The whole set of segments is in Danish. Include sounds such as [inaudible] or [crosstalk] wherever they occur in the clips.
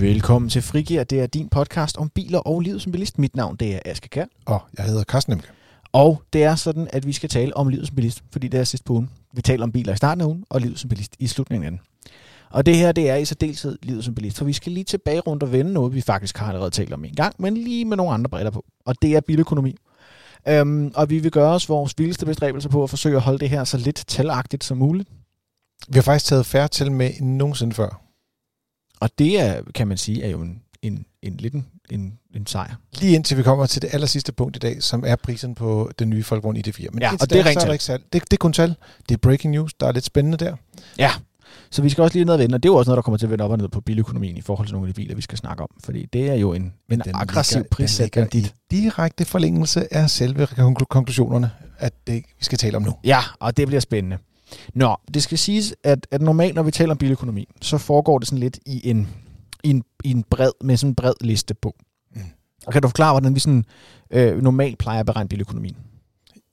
Velkommen til Frigir. Det er din podcast om biler og livet som bilist. Mit navn det er Aske Kær. Og jeg hedder Carsten Emke. Og det er sådan, at vi skal tale om livet som bilist, fordi det er sidst på ugen. Vi taler om biler i starten af ugen, og livet som bilist i slutningen af den. Og det her, det er i særdeleshed livet som bilist, for vi skal lige tilbage rundt og vende noget, vi faktisk har allerede talt om en gang, men lige med nogle andre briller på. Og det er biløkonomi. Øhm, og vi vil gøre os vores vildeste bestræbelser på at forsøge at holde det her så lidt talagtigt som muligt. Vi har faktisk taget færre til med end nogensinde før. Og det er, kan man sige, er jo en, en, en lidt en, en, en sejr. Lige indtil vi kommer til det aller sidste punkt i dag, som er prisen på den nye Volkswagen ID4. Men Ja, og det er rent tal. ikke salg. Det, det er kun tal. Det er breaking news. Der er lidt spændende der. Ja, så vi skal også lige ned og vende, og det er jo også noget, der kommer til at vende op og ned på biløkonomien i forhold til nogle af de biler, vi skal snakke om. Fordi det er jo en, en den aggressiv prissætning. i direkte forlængelse af selve konklu- konklusionerne, at det vi skal tale om nu. Ja, og det bliver spændende. Nå, det skal siges, at, at normalt, når vi taler om biløkonomi, så foregår det sådan lidt i en, i en, i en bred, med sådan en bred liste på. Mm. Og kan du forklare, hvordan vi sådan, øh, normalt plejer at beregne biløkonomien?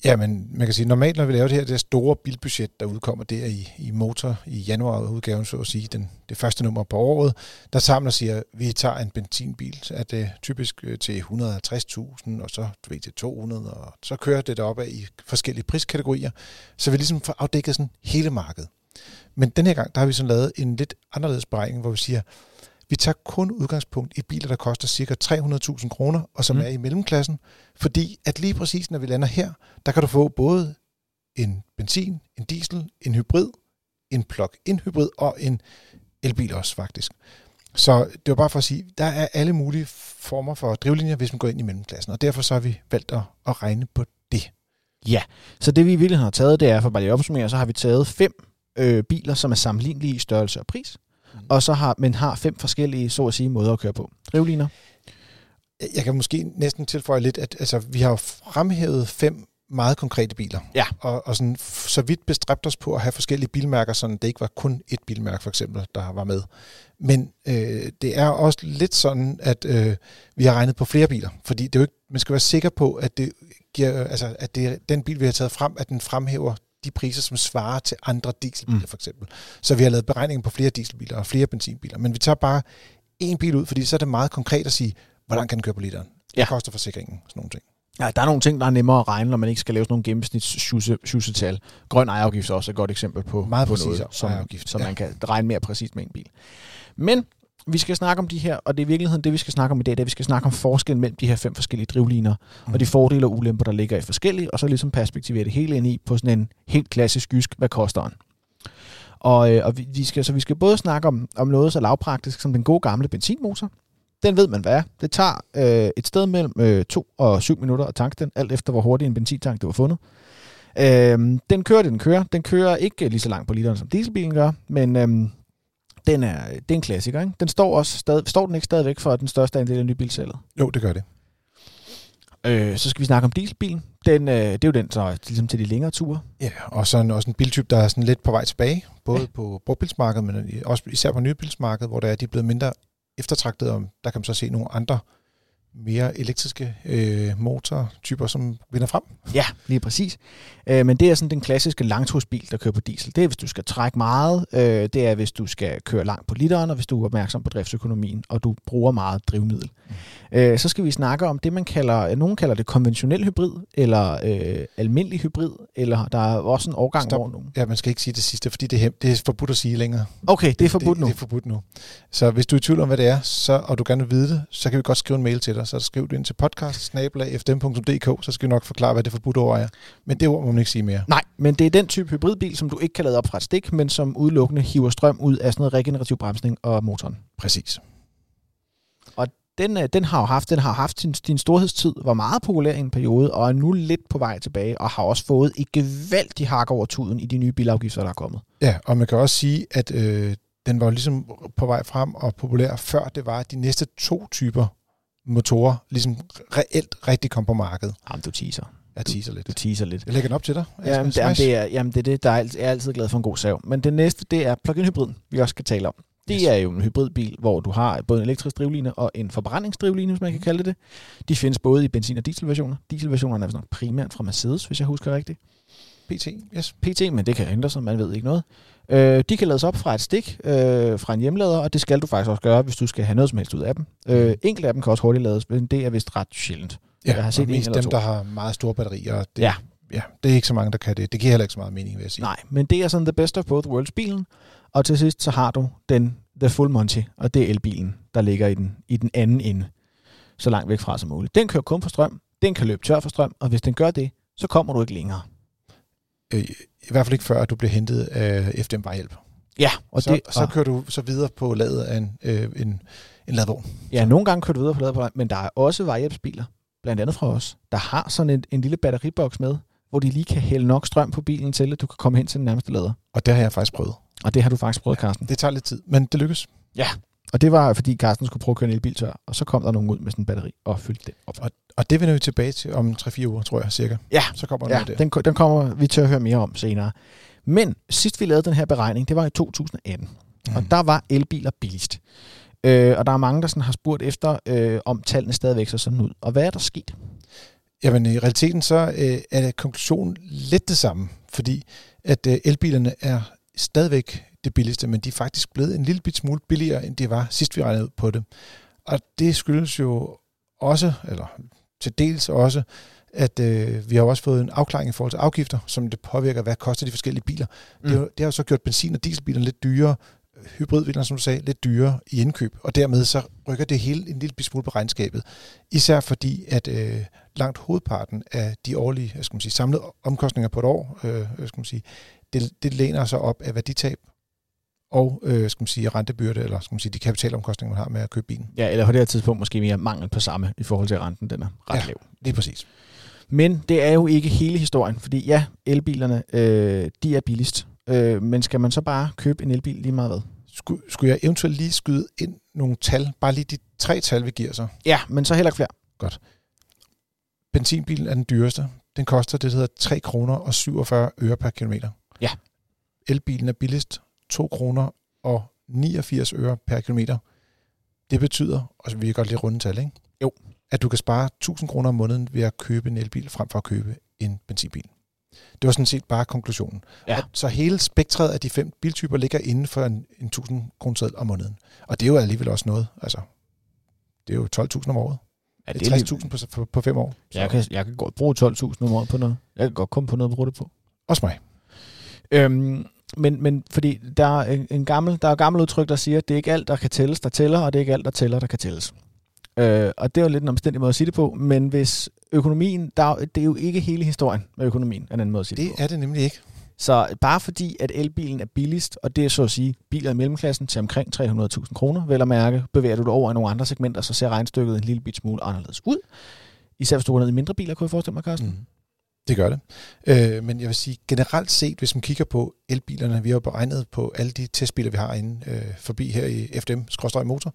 Ja, men man kan sige, normalt når vi laver det her det her store bilbudget, der udkommer der i, i motor i januar-udgaven, så at sige, den, det første nummer på året, der samler siger, at vi tager en benzinbil, så er det typisk øh, til 150.000, og så du ved, til 200, og så kører det derop i forskellige priskategorier, så vi ligesom får afdækket sådan hele markedet. Men den her gang, der har vi sådan lavet en lidt anderledes beregning, hvor vi siger, vi tager kun udgangspunkt i biler, der koster ca. 300.000 kroner, og som Mm. er i mellemklassen, fordi at lige præcis når vi lander her, der kan du få både en benzin, en diesel, en hybrid, en plug-in hybrid og en elbil også faktisk. Så det var bare for at sige, der er alle mulige former for drivlinjer, hvis man går ind i mellemklassen, og derfor så har vi valgt at, at regne på det. Ja, så det vi i virkeligheden har taget, det er, for bare lige at opsummere, så har vi taget fem øh, biler, som er sammenlignelige i størrelse og pris. Og så har, men har fem forskellige, så at sige, måder at køre på. Drivliner. Jeg kan måske næsten tilføje lidt, at altså, vi har fremhævet fem meget konkrete biler. Ja. Og, og sådan, så vidt bestræbt os på at have forskellige bilmærker, så det ikke var kun et bilmærke for eksempel, der var med. Men øh, det er også lidt sådan, at øh, vi har regnet på flere biler, fordi det er jo ikke, man skal være sikker på, at det giver, altså, at det, den bil, vi har taget frem, at den fremhæver de priser, som svarer til andre dieselbiler Mm. for eksempel. Så vi har lavet beregninger på flere dieselbiler og flere benzinbiler, men vi tager bare en bil ud, fordi så er det meget konkret at sige, hvor langt kan den køre på literen? Hvad Ja. koster forsikringen? Sådan nogle ting. Ja, der er nogle ting, der er nemmere at regne, når man ikke skal lave sådan nogle gennemsnitssjusetal. Grøn ejerafgift er også et godt eksempel på, Meget på noget, som, ejerafgift, som ja. man kan regne mere præcist med en bil. Men vi skal snakke om de her, og det er i virkeligheden det, vi skal snakke om i dag, det er, at vi skal snakke om forskellen mellem de her fem forskellige drivliner, mm. og de fordele og ulemper, der ligger i forskellige, og så ligesom perspektivere det hele ind i på sådan en helt klassisk jysk, hvad koster den? Og, øh, og vi, vi skal, så vi skal både snakke om, om noget så lavpraktisk som den gode gamle benzinmotor. Den ved man hvad er. Det tager øh, et sted mellem øh, 2 og 7 minutter at tanke den, alt efter hvor hurtigt en benzintank det var fundet. Øh, den kører det, den kører. Den kører ikke lige så langt på literen, som dieselbilen gør, men øh, den er, det er en klassiker. Ikke? Den står også stadig, står den ikke stadigvæk for den største andel af nybilsalget. Jo, det gør det. Øh, så skal vi snakke om dieselbilen. Den, øh, det er jo den så, ligesom til de længere ture. Ja, og så en, også en biltype, der er sådan lidt på vej tilbage, både Ja. på brugbilsmarkedet, men også især på nybilsmarkedet, hvor der er, de er blevet mindre eftertragtet, og der kan man så se nogle andre mere elektriske øh, motortyper, som vinder frem. Ja, lige præcis. Øh, men det er sådan den klassiske langtursbil, der kører på diesel. Det er, hvis du skal trække meget. Øh, det er, hvis du skal køre langt på literen, og hvis du er opmærksom på driftsøkonomien, og du bruger meget drivmiddel. Mm. Øh, så skal vi snakke om det, man kalder, nogen kalder det konventionel hybrid, eller øh, almindelig hybrid, eller der er også en årgang Stop. over nogen. Ja, man skal ikke sige det sidste, fordi det er, det er forbudt at sige længere. Okay, det er forbudt det, nu. Det er forbudt nu. Så hvis du er i tvivl om, hvad det er, så, og du gerne vil vide det, så kan vi godt skrive en mail til dig. Så skriv du ind til podcast så skal vi nok forklare, hvad det forbudte ord er. Men det ord må man ikke sige mere. Nej, men det er den type hybridbil, som du ikke kan lade op fra et stik, men som udelukkende hiver strøm ud af sådan noget regenerativ bremsning og motoren. Præcis. den, øh, den har jo haft, den har haft sin, sin storhedstid, var meget populær i en periode, og er nu lidt på vej tilbage, og har også fået et gevaldigt hak over tuden i de nye bilafgifter, der er kommet. Ja, og man kan også sige, at øh, den var ligesom på vej frem og populær, før det var, de næste to typer motorer ligesom reelt rigtig kom på markedet. Jamen, du teaser. Jeg teaser lidt. Du teaser lidt. Jeg lægger den op til dig. Jamen, det, jamen, det er, jamen, det er det, der er, jeg er altid glad for en god sav. Men det næste, det er plug-in hybriden, vi også skal tale om. Det Yes. er jo en hybridbil, hvor du har både en elektrisk drivline og en forbrændingsdrivline, hvis man kan kalde det det. De findes både i benzin- og dieselversioner. Dieselversionerne er nok primært fra Mercedes, hvis jeg husker rigtigt. PT, yes. PT, men det kan ændre sig, man ved ikke noget. Øh, de kan lades op fra et stik, øh, fra en hjemlader, og det skal du faktisk også gøre, hvis du skal have noget som helst ud af dem. Øh, enkelte af dem kan også hurtigt lades, men det er vist ret sjældent. Ja, Jeg har set mest dem, to. der har meget store batterier. Det, Ja. ja. det er ikke så mange, der kan det. Det giver heller ikke så meget mening, vil jeg sige. Nej, men det er sådan the best of both worlds bilen. Og til sidst så har du den the full Monty, og det er elbilen, der ligger i den, i den anden ende, så langt væk fra som muligt. Den kører kun på strøm, den kan løbe tør for strøm, og hvis den gør det, så kommer du ikke længere. Øh, I hvert fald ikke før, at du bliver hentet af FDM Vejhjælp. Ja, og Og så, det, det, så kører du så videre på ladet af en, øh, en, en ladvogn. Ja, nogle gange kører du videre på ladet, men der er også vejhjælpsbiler, blandt andet fra os, der har sådan en, en lille batteriboks med, hvor de lige kan hælde nok strøm på bilen til, at du kan komme hen til den nærmeste lader. Og det har jeg faktisk prøvet. Og det har du faktisk prøvet, Carsten. Det tager lidt tid, men det lykkes. Og det var, fordi Carsten skulle prøve at køre en elbil tør, og så kom der nogen ud med sådan en batteri og fyldte det op. Og det vender vi tilbage til om 3-4 uger, tror jeg, cirka. Ja, Så kommer Ja, der. den, den kommer vi til at høre mere om senere. Men sidst vi lavede den her beregning, det var i 2018, mm. og der var elbiler billigst. Øh, og der er mange, der sådan har spurgt efter, øh, om tallene stadigvæk ser sådan ud. Og hvad er der sket? Jamen i realiteten så øh, er konklusionen lidt det samme, fordi at øh, elbilerne er stadigvæk det billigste, men de er faktisk blevet en lille bit smule billigere, end det var sidst vi regnede ud på det. Og det skyldes jo også, eller til dels også, at øh, vi har også fået en afklaring i forhold til afgifter, som det påvirker, hvad koster de forskellige biler. Mm. Det, det har jo så gjort benzin- og dieselbiler lidt dyrere, hybridbiler, som du sagde, lidt dyrere i indkøb, og dermed så rykker det hele en lille bit smule på regnskabet. Især fordi, at øh, langt hovedparten af de årlige skal man sige, samlede omkostninger på et år, øh, skal man sige, det, det læner sig op af værditab og øh, skal man sige, rentebyrde, eller skal man sige, de kapitalomkostninger, man har med at købe bilen. Ja, eller på det her tidspunkt måske mere mangel på samme i forhold til renten, den er ret Ja. lav. Lige præcis. Men det er jo ikke hele historien, fordi ja, elbilerne, øh, de er billigst. Øh, men skal man så bare købe en elbil lige meget hvad? Skulle, skulle jeg eventuelt lige skyde ind nogle tal, bare lige de tre tal, vi giver så. Ja, men så heller ikke flere. Benzinbilen er den dyreste. Den koster det, der hedder 3 kroner og 47 øre per kilometer. Ja. Elbilen er billigst 2 kroner og 89 øre per kilometer. Det betyder, og vil jeg godt lige runde tal, ikke? Jo. at du kan spare 1000 kroner om måneden ved at købe en elbil, frem for at købe en benzinbil. Det var sådan set bare konklusionen. Ja. Og så hele spektret af de fem biltyper ligger inden for en, en 1000 kroner om måneden. Og det er jo alligevel også noget. Altså, det er jo 12.000 om året. Ja, Det er 60.000 på, på, på fem år. Så Jeg kan, jeg kan godt bruge 12.000 om året på noget. Jeg kan godt komme på noget at bruge det på. Også mig. Øhm, men, men fordi der er en, en gammel, der er et gammelt udtryk, der siger, at det er ikke alt, der kan tælles, der tæller, og det er ikke alt, der tæller, der kan tælles. Øh, og det er jo lidt en omstændig måde at sige det på, men hvis økonomien, der, er jo- det er jo ikke hele historien med økonomien, er en anden måde at sige det, Det på. er det nemlig ikke. Så bare fordi, at elbilen er billigst, og det er så at sige biler i mellemklassen til omkring 300.000 kroner, vel at mærke, bevæger du dig over i nogle andre segmenter, så ser regnstykket en lille bit smule anderledes ud. Især hvis du går ned i mindre biler, kunne jeg forestille mig, Carsten. Mm. Det gør det. Øh, men jeg vil sige, generelt set, hvis man kigger på elbilerne, vi har beregnet på alle de testbiler, vi har inde øh, forbi her i FDM-motor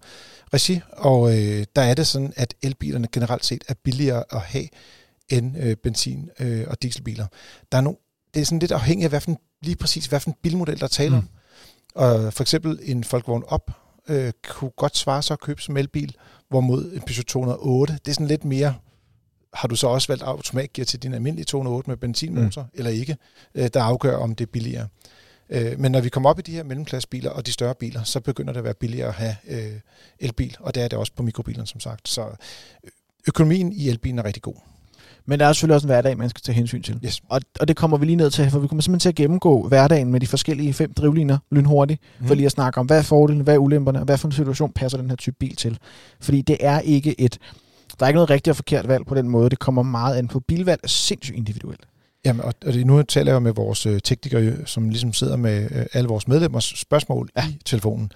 regi, og øh, der er det sådan, at elbilerne generelt set er billigere at have end øh, benzin- øh, og dieselbiler. Der er no, det er sådan lidt afhængigt af, hvad for en, lige præcis hvad for en bilmodel, der taler om. Mm. Og for eksempel en Volkswagen Op øh, kunne godt svare sig at købe som elbil, hvorimod en Peugeot 208, det er sådan lidt mere, har du så også valgt automatgear til din almindelige 208 med benzinmotor, mm. eller ikke, øh, der afgør, om det er billigere. Øh, men når vi kommer op i de her mellemklassebiler og de større biler, så begynder det at være billigere at have øh, elbil, og det er det også på mikrobilerne, som sagt. Så øh, økonomien i elbilen er rigtig god. Men der er selvfølgelig også en hverdag, man skal tage hensyn til. Yes. Og, og det kommer vi lige ned til, for vi kommer simpelthen til at gennemgå hverdagen med de forskellige fem drivliner lynhurtigt, mm. for lige at snakke om, hvad er fordelen, hvad er ulemperne, og hvad for en situation passer den her type bil til. Fordi det er ikke et, der er ikke noget rigtigt og forkert valg på den måde. Det kommer meget an på. Bilvalg er sindssygt individuelt. Jamen, og og det, nu taler jeg med vores øh, teknikere, som ligesom sidder med øh, alle vores medlemmers spørgsmål ja. I telefonen.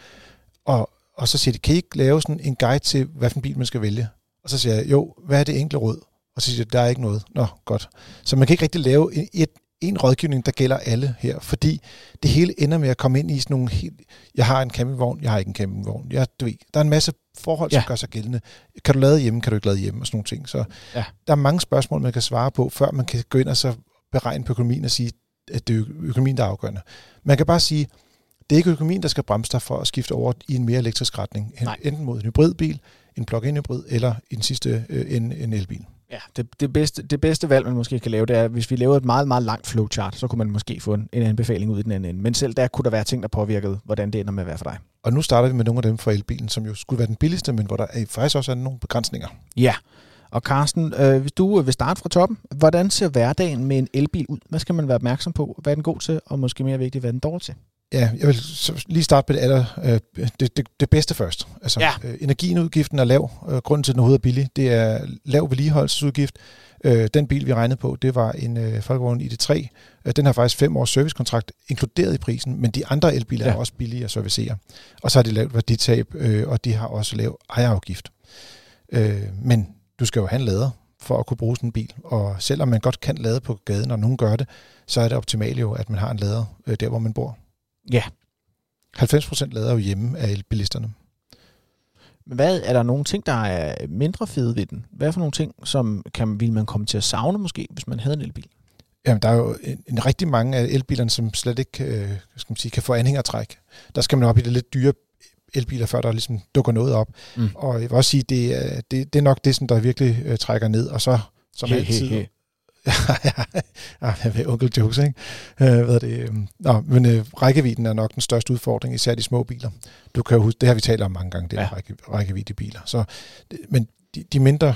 Og, og så siger de, kan I ikke lave sådan en guide til, hvad for en bil man skal vælge? Og så siger jeg, jo, hvad er det enkle råd? Og så siger de, der er ikke noget. Nå, godt. Så man kan ikke rigtig lave et, en rådgivning, der gælder alle her, fordi det hele ender med at komme ind i sådan nogle helt, jeg har en campingvogn, jeg har ikke en campingvogn. Jeg, du ved, der er en masse forhold, som Ja. gør sig gældende. Kan du lade hjemme, kan du ikke lade hjemme, og sådan nogle ting. Så Ja. der er mange spørgsmål, man kan svare på, før man kan gå ind og så beregne på økonomien og sige, at det er økonomien, der er afgørende. Man kan bare sige, det er ikke økonomien, der skal bremse dig for at skifte over i en mere elektrisk retning. Nej. Enten mod en hybridbil, en plug-in hybrid, eller i den sidste øh, en, en elbil. Ja, det, det, bedste, det bedste valg, man måske kan lave, det er, hvis vi laver et meget, meget langt flowchart, så kunne man måske få en, en anbefaling ud i den anden ende. Men selv der kunne der være ting, der påvirkede, hvordan det ender med at være for dig. Og nu starter vi med nogle af dem fra elbilen, som jo skulle være den billigste, men hvor der er faktisk også er nogle begrænsninger. Ja, og Carsten, øh, hvis du vil starte fra toppen, hvordan ser hverdagen med en elbil ud? Hvad skal man være opmærksom på? Hvad er den god til, og måske mere vigtigt, hvad er den dårlig til? Ja, jeg vil lige starte med det, aller, øh, det, det, det bedste først. Altså, Ja. øh, er lav. Øh, grunden til, at den overhovedet er billig, det er lav vedligeholdelsesudgift. Øh, den bil, vi regnede på, det var en øh, Volkswagen ID3. Øh, den har faktisk fem års servicekontrakt inkluderet i prisen, men de andre elbiler ja. Ja. er også billige at servicere. Og så har de lavt værditab, øh, og de har også lav ejerafgift. Øh, men du skal jo have en lader for at kunne bruge sådan en bil. Og selvom man godt kan lade på gaden, og nogen gør det, så er det optimalt jo, at man har en lader øh, der, hvor man bor. Ja. 90% lader jo hjemme af elbilisterne. Men hvad er der nogle ting, der er mindre fede ved den? Hvad for nogle ting, som kan, vil man komme til at savne måske, hvis man havde en elbil? Jamen, der er jo en, en rigtig mange af elbilerne, som slet ikke øh, skal man sige, kan få anhængertræk. Der skal man op i det lidt dyre elbiler, før der ligesom dukker noget op. Mm. Og jeg vil også sige, det er, det, det er nok det, som der virkelig øh, trækker ned. Og så, som He, altid... he, he. Ja, [laughs] ved, onkel jokes, ikke? Øh, hvad er det? øhm, Nå, men øh, rækkevidden er nok den største udfordring, især de små biler. Du kan jo huske, det har vi talt om mange gange, det er Ja. ja. række, rækkevidde biler. Så, men de, de mindre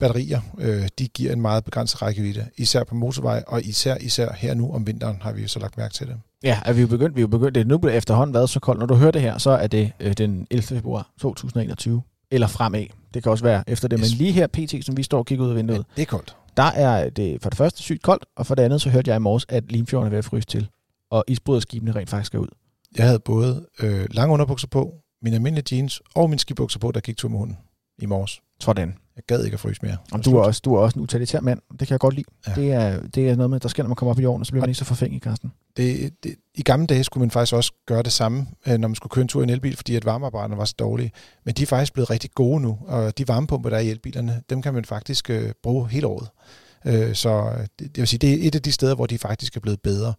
batterier, øh, de giver en meget begrænset rækkevidde, især på motorvej, og især, især her nu om vinteren har vi jo så lagt mærke til det. Ja, er vi jo begyndt, vi er jo begyndt, det er nu blevet efterhånden været så koldt. Når du hører det her, så er det øh, den 11. februar 2021, eller fremad. Det kan også være efter det, men lige her pt, som vi står og kigger ud af vinduet, Det er koldt. Der er det for det første sygt koldt, og for det andet så hørte jeg i morges, at Limfjorden er ved at fryse til, og isbryderskibene rent faktisk skal ud. Jeg havde både øh, lange underbukser på, mine almindelige jeans og mine skibukser på, der gik tur med hunden i morges. Sådan. Jeg gad ikke at fryse mere. Om du, er også, du er også en utilitær mand. Det kan jeg godt lide. Ja. Det, er, det er noget med, der sker, når man kommer op i jorden, og så bliver man ikke så forfængelig, Carsten. Det, det, I gamle dage skulle man faktisk også gøre det samme, øh, når man skulle køre en tur i en elbil, fordi at varmeapparaterne var så dårlige. Men de er faktisk blevet rigtig gode nu, og de varmepumper, der er i elbilerne, dem kan man faktisk øh, bruge hele året. Øh, så øh, det, det vil sige, det er et af de steder, hvor de faktisk er blevet bedre.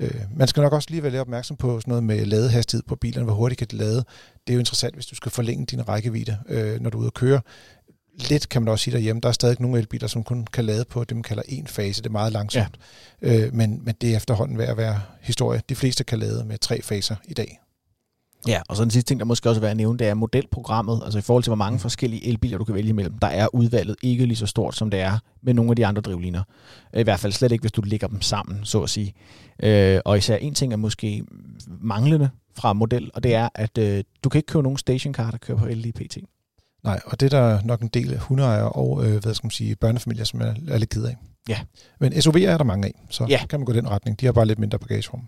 Øh, man skal nok også lige være lidt opmærksom på sådan noget med ladehastighed på bilerne, hvor hurtigt kan det lade. Det er jo interessant, hvis du skal forlænge din rækkevidde, øh, når du er ude at køre. Lidt kan man også sige derhjemme, der er stadig nogle elbiler, som kun kan lade på det, man kalder en fase. Det er meget langsomt. Ja. Øh, men, men det er efterhånden ved at være historie. De fleste kan lade med tre faser i dag. Ja, og så den sidste ting, der måske også er værd at nævne, det er modelprogrammet. Altså i forhold til, hvor mange forskellige elbiler, du kan vælge imellem. Der er udvalget ikke lige så stort, som det er med nogle af de andre drivliner. I hvert fald slet ikke, hvis du lægger dem sammen, så at sige. Øh, og især en ting er måske manglende fra model, og det er, at øh, du kan ikke købe nogen stationcar, der kører på el i pt. Nej, og det er der nok en del hundeejere og øh, hvad skal man sige, børnefamilier, som er, er lidt ked af. Ja. Men SUV'er er der mange af, så Ja. kan man gå den retning. De har bare lidt mindre bagagerum.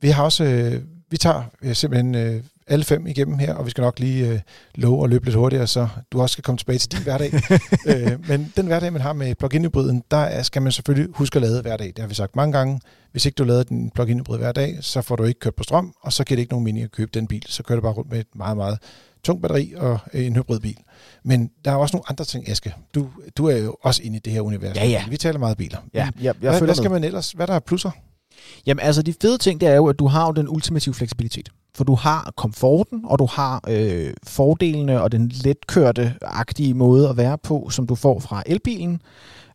Vi har også, øh, vi tager øh, simpelthen øh, alle fem igennem her, og vi skal nok lige øh, love at løbe lidt hurtigere, så du også skal komme tilbage til din hverdag. [laughs] øh, men den hverdag, man har med plug-in hybriden, der er- skal man selvfølgelig huske at lade hver dag. Det har vi sagt mange gange. Hvis ikke du lader din plug-in hybrid hver dag, så får du ikke kørt på strøm, og så giver det ikke nogen mening at købe den bil. Så kører du bare rundt med et meget, meget tung batteri og en hybridbil. Men der er også nogle andre ting, Aske. Du, du er jo også inde i det her univers. Ja, ja. Vi taler meget biler. Ja, jeg, jeg hvad, hvad skal man ellers? Hvad der er plusser? Jamen altså, de fede ting, det er jo, at du har den ultimative fleksibilitet. For du har komforten, og du har øh, fordelene og den letkørte-agtige måde at være på, som du får fra elbilen.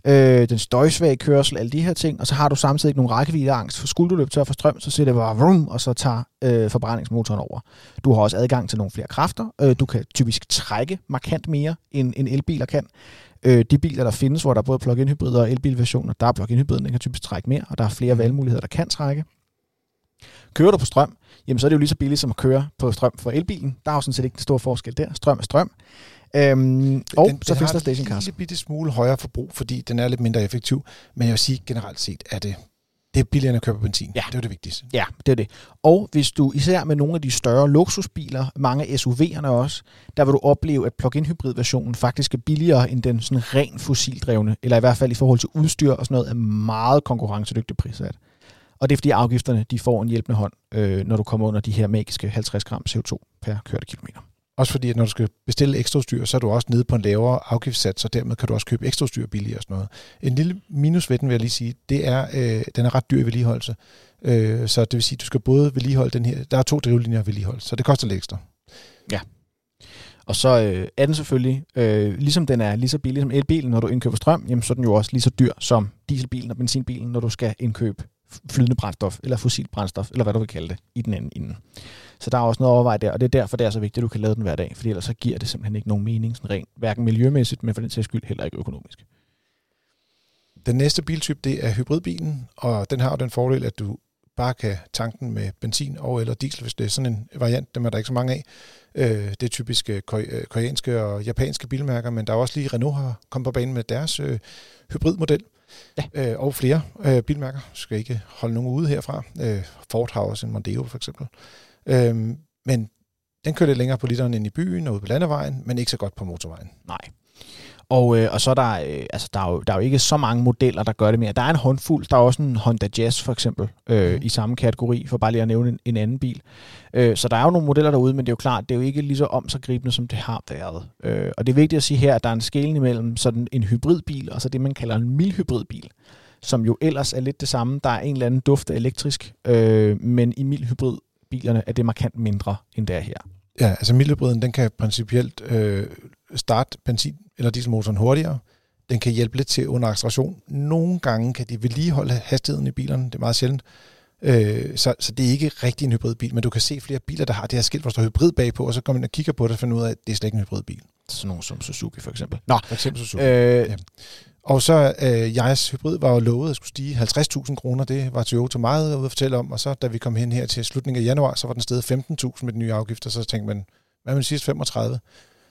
Øh, den støjsvage kørsel, alle de her ting. Og så har du samtidig ikke nogen rækkeviddeangst. For skulle du løbe tør for strøm, så siger det bare vrum, og så tager øh, forbrændingsmotoren over. Du har også adgang til nogle flere kræfter. Øh, du kan typisk trække markant mere, end, end elbiler kan. Øh, de biler, der findes, hvor der er både plug-in hybrider og elbilversioner, der er plug-in hybriden, den kan typisk trække mere, og der er flere valgmuligheder, der kan trække. Kører du på strøm, jamen så er det jo lige så billigt som at køre på strøm for elbilen. Der er jo sådan set ikke en stor forskel der. Strøm er strøm. Øhm, og så findes der stationcars. Den har en lille smule højere forbrug, fordi den er lidt mindre effektiv. Men jeg vil sige, generelt set er det, det er billigere end at køre på benzin. Ja. Det er det vigtigste. Ja, det er det. Og hvis du især med nogle af de større luksusbiler, mange SUV'erne også, der vil du opleve, at plug-in hybrid-versionen faktisk er billigere end den sådan ren fossildrevne, eller i hvert fald i forhold til udstyr og sådan noget, er meget konkurrencedygtigt prissat. Og det er fordi afgifterne de får en hjælpende hånd, øh, når du kommer under de her magiske 50 gram CO2 per kørte kilometer. Også fordi, at når du skal bestille ekstraudstyr, så er du også nede på en lavere afgiftssats, og dermed kan du også købe ekstraudstyr billigere og sådan noget. En lille minus ved den, vil jeg lige sige, det er, øh, den er ret dyr i vedligeholdelse. Øh, så det vil sige, at du skal både vedligeholde den her, der er to drivlinjer vedligeholdt, så det koster lidt ekstra. Ja. Og så øh, er den selvfølgelig, øh, ligesom den er lige så billig som elbilen, når du indkøber strøm, jamen, så er den jo også lige så dyr som dieselbilen og benzinbilen, når du skal indkøbe flydende brændstof, eller fossilt brændstof, eller hvad du vil kalde det, i den anden ende. Så der er også noget overvej der, og det er derfor, det er så vigtigt, at du kan lade den hver dag, fordi ellers så giver det simpelthen ikke nogen mening, sådan rent, hverken miljømæssigt, men for den sags skyld heller ikke økonomisk. Den næste biltype, det er hybridbilen, og den har jo den fordel, at du bare kan tanke den med benzin og eller diesel, hvis det er sådan en variant. Dem er der ikke så mange af. Øh, det er typisk øh, koreanske og japanske bilmærker, men der er også lige Renault har kommet på banen med deres øh, hybridmodel. Ja. Øh, og flere øh, bilmærker. Skal ikke holde nogen ude herfra. Øh, Ford har også en Mondeo for eksempel. Øh, men den kører lidt længere på literen end i byen og ude på landevejen, men ikke så godt på motorvejen. Nej. Og, øh, og så er der, øh, altså, der, er jo, der er jo ikke så mange modeller, der gør det mere. Der er en håndfuld. Der er også en Honda Jazz for eksempel, øh, mm. i samme kategori, for bare lige at nævne en, en anden bil. Øh, så der er jo nogle modeller derude, men det er jo klart, det er jo ikke lige så omsaggribende, som det har været. Øh, og det er vigtigt at sige her, at der er en skælen imellem sådan en hybridbil, og så det, man kalder en mildhybridbil som jo ellers er lidt det samme. Der er en eller anden duft af elektrisk, øh, men i bilerne, at det markant mindre, end det er her. Ja, altså mildhybriden, den kan principielt øh, starte benzin- eller dieselmotoren hurtigere. Den kan hjælpe lidt til under acceleration. Nogle gange kan de vedligeholde hastigheden i bilerne. Det er meget sjældent. Øh, så, så det er ikke rigtig en hybridbil, men du kan se flere biler, der har det her skilt, hvor der står hybrid bagpå, og så går man og kigger på det og finder ud af, at det er slet ikke en hybridbil. Sådan nogle som Suzuki for eksempel. Nå, for eksempel Suzuki. Øh, ja. Og så øh, jeres hybrid var jo lovet at skulle stige 50.000 kroner. Det var Toyota meget ude at fortælle om. Og så da vi kom hen her til slutningen af januar, så var den stedet 15.000 med den nye afgift. Og så tænkte man, hvad med de sidste 35?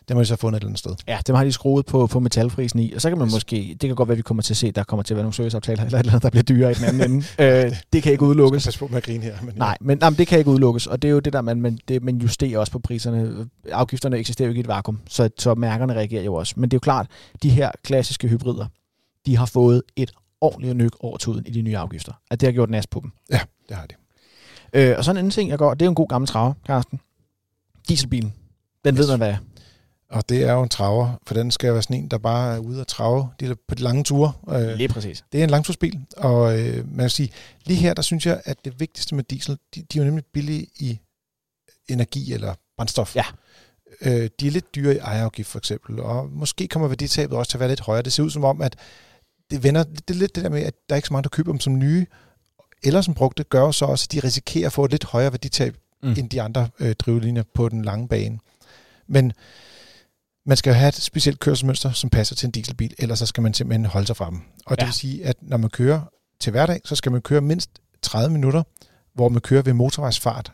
Det må de så fundet et eller andet sted. Ja, dem har de skruet på, på metalprisen i, og så kan man yes. måske, det kan godt være, at vi kommer til at se, der kommer til at være nogle serviceaftaler eller et eller andet, der bliver dyrere i den anden ende. [laughs] øh, det kan ikke udelukkes. Jeg skal på med at grine her. Men ja. Nej, men jamen, det kan ikke udelukkes, og det er jo det der, man, man, det, man justerer også på priserne. Afgifterne eksisterer jo ikke i et vakuum, så, så mærkerne reagerer jo også. Men det er jo klart, de her klassiske hybrider, de har fået et ordentligt nyk over tuden i de nye afgifter. At det har gjort nas på dem. Ja, det har de. Øh, og sådan en anden ting, jeg går, det er en god gammel traver, Karsten. Dieselbilen. Den yes. ved man, hvad er. Og det er jo en traver, for den skal være sådan en, der bare er ude og trave på de lange ture. Øh, lige præcis. Det er en langtursbil, og øh, man kan sige, lige her, der synes jeg, at det vigtigste med diesel, de, de er jo nemlig billige i energi eller brændstof. Ja. Øh, de er lidt dyre i ejerafgift for eksempel, og måske kommer værditabet også til at være lidt højere. Det ser ud som om, at det vender, det er lidt det der med, at der er ikke så mange, der køber dem som nye, eller som brugte, gør så også, at de risikerer at få et lidt højere værditab mm. end de andre øh, drivlinjer på den lange bane. Men man skal jo have et specielt kørselsmønster, som passer til en dieselbil, ellers så skal man simpelthen holde sig fra dem. Og ja. det vil sige, at når man kører til hverdag, så skal man køre mindst 30 minutter, hvor man kører ved motorvejsfart,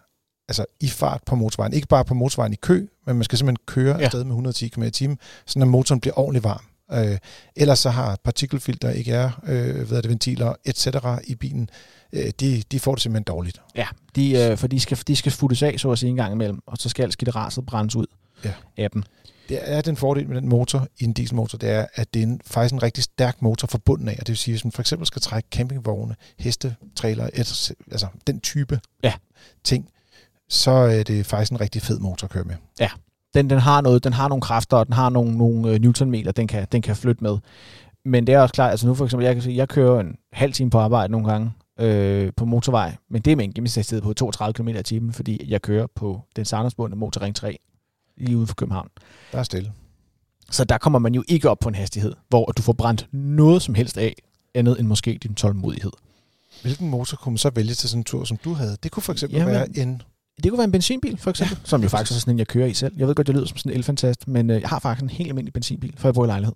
altså i fart på motorvejen. Ikke bare på motorvejen i kø, men man skal simpelthen køre ja. afsted med 110 km i timen, så at motoren bliver ordentligt varm. Øh, ellers så har partikelfilter, ikke er, øh, hvad er det, ventiler, etc. i bilen, øh, de, de får det simpelthen dårligt. Ja, de, øh, for de skal, de skal futtes af, så at sige, en gang imellem, og så skal raset brændes ud ja. af dem. Det er den fordel med den motor i en dieselmotor, det er, at det er en, faktisk en rigtig stærk motor forbundet af, og det vil sige, hvis man for eksempel skal trække campingvogne, heste, trailer, et, altså den type ja. ting, så er det faktisk en rigtig fed motor at køre med. Ja, den, den har noget, den har nogle kræfter, og den har nogle, nogle uh, newtonmeter, den kan, den kan flytte med. Men det er også klart, altså nu for eksempel, jeg kan sige, jeg kører en halv time på arbejde nogle gange øh, på motorvej, men det er med en gennemsnitstid på 32 km i timen, fordi jeg kører på den Sandersbundne Motorring 3 lige uden for København. Der er stille. Så der kommer man jo ikke op på en hastighed, hvor du får brændt noget som helst af, andet end måske din tålmodighed. Hvilken motor kunne man så vælge til sådan en tur, som du havde? Det kunne for eksempel Jamen, være en... Det kunne være en benzinbil, for eksempel, ja. som jo faktisk er sådan en, jeg kører i selv. Jeg ved godt, det lyder som sådan en elfantast, men øh, jeg har faktisk en helt almindelig benzinbil, for jeg bor i lejlighed.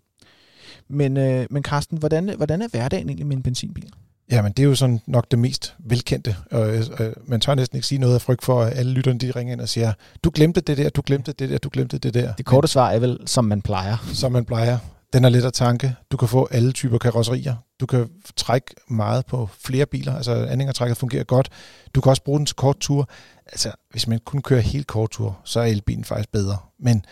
Men, øh, men Carsten, hvordan, hvordan er hverdagen egentlig med en benzinbil? Jamen, det er jo sådan nok det mest velkendte. Og, øh, man tør næsten ikke sige noget af frygt for, at alle lytterne de ringer ind og siger, du glemte det der, du glemte det der, du glemte det der. Det korte svar er vel, som man plejer. Som man plejer. Den er let at tanke. Du kan få alle typer karosserier. Du kan trække meget på flere biler. Altså anhængertrækket fungerer godt. Du kan også bruge den til kort tur. Altså, hvis man kun kører helt kort tur, så er elbilen faktisk bedre. Men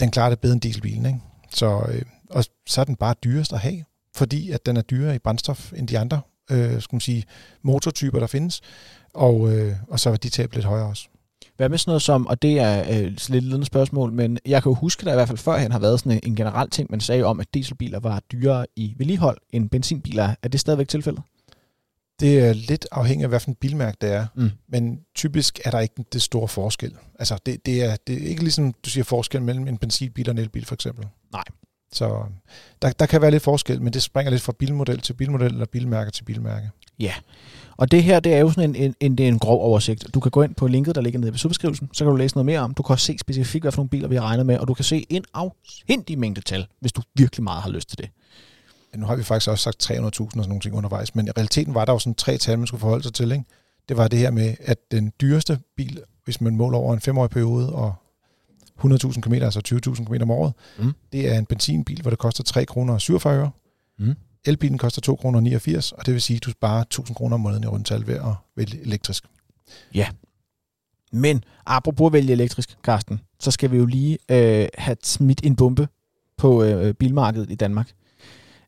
den klarer det bedre end dieselbilen, ikke? Så, øh, og så er den bare dyrest at have fordi at den er dyrere i brændstof end de andre øh, skal man sige, motortyper, der findes, og, øh, og så var de tab lidt højere også. Hvad med sådan noget som, og det er øh, lidt ledende spørgsmål, men jeg kan jo huske, at der i hvert fald førhen har været sådan en, en generel ting, man sagde om, at dieselbiler var dyrere i vedligehold end benzinbiler. Er det stadigvæk tilfældet? Det er lidt afhængigt af, hvad for en bilmærke det er. Mm. Men typisk er der ikke det store forskel. Altså, det, det, er, det er ikke ligesom, du siger, forskel mellem en benzinbil og en elbil, for eksempel. Nej. Så der, der kan være lidt forskel, men det springer lidt fra bilmodel til bilmodel, eller bilmærke til bilmærke. Ja, og det her, det er jo sådan en, en, en, det er en grov oversigt. Du kan gå ind på linket, der ligger nede i episodebeskrivelsen, så kan du læse noget mere om. Du kan også se specifikt, hvad for nogle biler vi har regnet med, og du kan se en afsindig mængde tal, hvis du virkelig meget har lyst til det. Ja, nu har vi faktisk også sagt 300.000 og sådan nogle ting undervejs, men i realiteten var der jo sådan tre tal, man skulle forholde sig til. Ikke? Det var det her med, at den dyreste bil, hvis man måler over en femårig periode og 100.000 km, altså 20.000 km om året, Mm. det er en benzinbil, hvor det koster 3 kroner og 47 øre. Mm. Elbilen koster 2 kroner og 89, og det vil sige, at du sparer 1000 kroner om måneden i rundtal ved at vælge elektrisk. Men apropos at vælge elektrisk, Karsten, så skal vi jo lige øh, have smidt en bombe på øh, bilmarkedet i Danmark.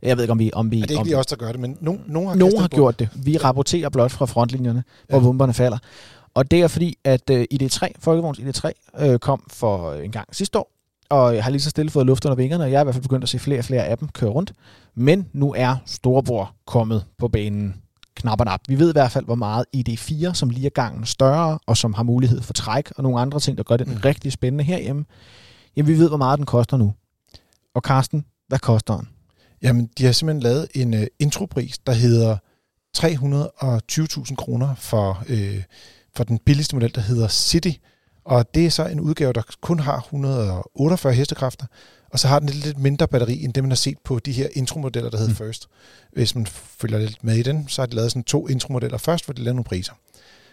Jeg ved ikke, om vi... Om vi Ja, det er ikke om, lige os, der gør det, men no, nogen har, Nogen har gjort det. Vi rapporterer blot fra frontlinjerne, hvor Ja. bomberne falder. Og det er fordi, at øh, ID3, Folkevogns ID3, øh, kom for en gang sidste år, og jeg har lige så stille fået luft under vingerne, og jeg er i hvert fald begyndt at se flere og flere af dem køre rundt. Men nu er Storebror kommet på banen knap og nap. Vi ved i hvert fald, hvor meget ID4, som lige er gangen større, og som har mulighed for træk, og nogle andre ting, der gør det mm. rigtig spændende herhjemme. Jamen, vi ved, hvor meget den koster nu. Og Karsten, hvad koster den? Jamen, de har simpelthen lavet en uh, intropris, der hedder 320.000 kroner for, øh, for den billigste model, der hedder City. Og det er så en udgave, der kun har 148 hestekræfter, og så har den et lidt mindre batteri, end det, man har set på de her intromodeller, der hedder Mm. First. Hvis man følger lidt med i den, så har de lavet sådan to intromodeller først, hvor de lavede nogle priser.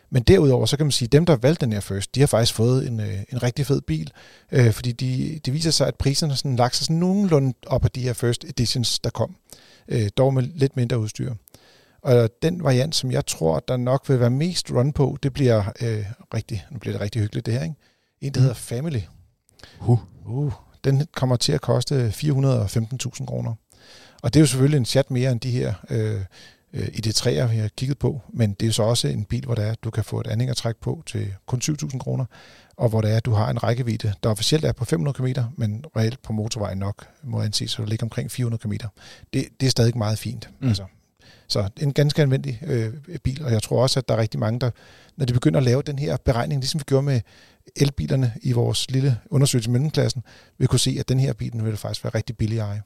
Men derudover, så kan man sige, at dem, der valgte den her First, de har faktisk fået en, øh, en rigtig fed bil, øh, fordi de, det viser sig, at priserne har sådan lagt sig sådan nogenlunde op af de her First Editions, der kom. Øh, dog med lidt mindre udstyr. Og den variant, som jeg tror, der nok vil være mest run på, det bliver øh, rigtig, nu bliver det rigtig hyggeligt det her, ikke? En, der Mm. hedder Family. Uh. Uh, den kommer til at koste 415.000 kroner. Og det er jo selvfølgelig en chat mere end de her øh, øh, ID3'er, vi har kigget på, men det er jo så også en bil, hvor der er, du kan få et anhængertræk på til kun 7.000 kroner, og hvor der er, du har en rækkevidde, der officielt er på 500 km, men reelt på motorvejen nok må anses at ligge omkring 400 km. Det, det er stadig meget fint. Mm. Altså, så en ganske almindelig øh, bil, og jeg tror også, at der er rigtig mange, der, når de begynder at lave den her beregning, ligesom vi gjorde med elbilerne i vores lille undersøgelse i mellemklassen, vil kunne se, at den her bil den vil faktisk være rigtig billig at eje.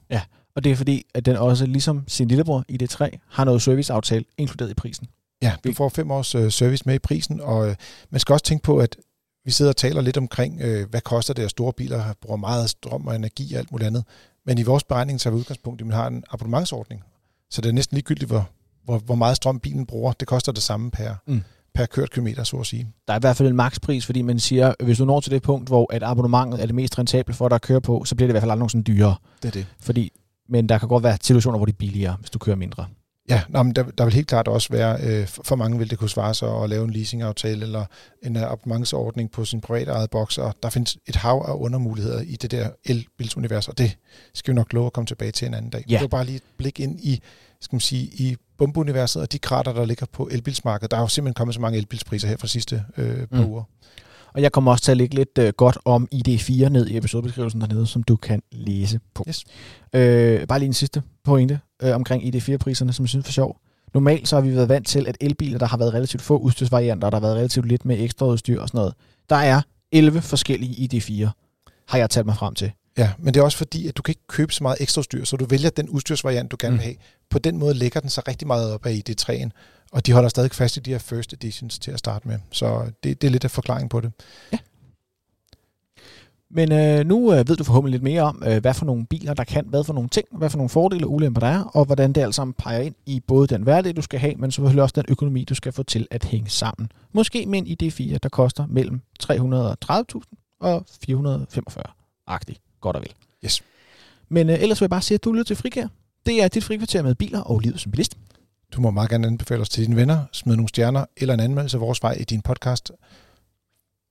Og det er fordi, at den også, ligesom sin lillebror ID3, har noget serviceaftale inkluderet i prisen. Ja, du får fem års øh, service med i prisen, og øh, man skal også tænke på, at vi sidder og taler lidt omkring, øh, hvad koster det, at store biler bruger meget strøm og energi og alt muligt andet. Men i vores beregning tager vi udgangspunkt i, at man har en abonnementsordning. Så det er næsten ligegyldigt, hvor, hvor, hvor meget strøm bilen bruger. Det koster det samme per, Mm. per kørt kilometer, så at sige. Der er i hvert fald en makspris, fordi man siger, at hvis du når til det punkt, hvor at abonnementet er det mest rentable for dig at køre på, så bliver det i hvert fald aldrig nogensinde dyrere. Det er det. Fordi, men der kan godt være situationer, hvor det er billigere, hvis du kører mindre. Ja, nå, men der, der vil helt klart også være, øh, for mange vil det kunne svare sig at lave en leasingaftale eller en øh, abonnementsordning på sin private eget boks, og der findes et hav af undermuligheder i det der elbilsunivers, og det skal vi nok love at komme tilbage til en anden dag. Ja. Det var bare lige et blik ind i, skal man sige, i bombeuniverset og de krater, der ligger på elbilsmarkedet. Der er jo simpelthen kommet så mange elbilspriser her fra sidste øh, par mm. uger. Og jeg kommer også til at lægge lidt øh, godt om ID4 ned i episodebeskrivelsen dernede, som du kan læse på. Yes. Øh, bare lige en sidste pointe øh, omkring ID4-priserne, som jeg synes er sjov. Normalt så har vi været vant til, at elbiler, der har været relativt få udstyrsvarianter, og der har været relativt lidt med ekstra udstyr og sådan noget, der er 11 forskellige ID4, har jeg talt mig frem til. Ja, men det er også fordi, at du kan ikke købe så meget ekstra udstyr, så du vælger den udstyrsvariant, du gerne vil Mm. have. På den måde lægger den sig rigtig meget op af ID3'en, og de holder stadig fast i de her first editions til at starte med. Så det, det er lidt af forklaring på det. Men øh, nu øh, ved du forhåbentlig lidt mere om, øh, hvad for nogle biler, der kan, hvad for nogle ting, hvad for nogle fordele og ulemper der er, og hvordan det alt sammen peger ind i både den hverdag, du skal have, men selvfølgelig også den økonomi, du skal få til at hænge sammen. Måske med en ID4, der koster mellem 330.000 og 445-agtigt, godt og vel. Yes. Men øh, ellers vil jeg bare sige, at du lytter til Frikær. Det er dit frikvarter med biler og livet som bilist. Du må meget gerne anbefale os til dine venner, smid nogle stjerner eller en anmeldelse af vores vej i din podcast.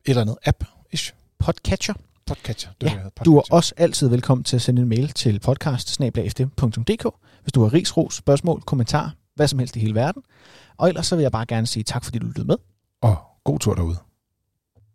eller andet app-ish. Podcatcher. Podcatcher. Det Ja, vil jeg hedde, Du er også altid velkommen til at sende en mail til podcast hvis du har ris, ros, spørgsmål, kommentar, hvad som helst i hele verden. Og ellers så vil jeg bare gerne sige tak, fordi du lyttede med. Og god tur derude.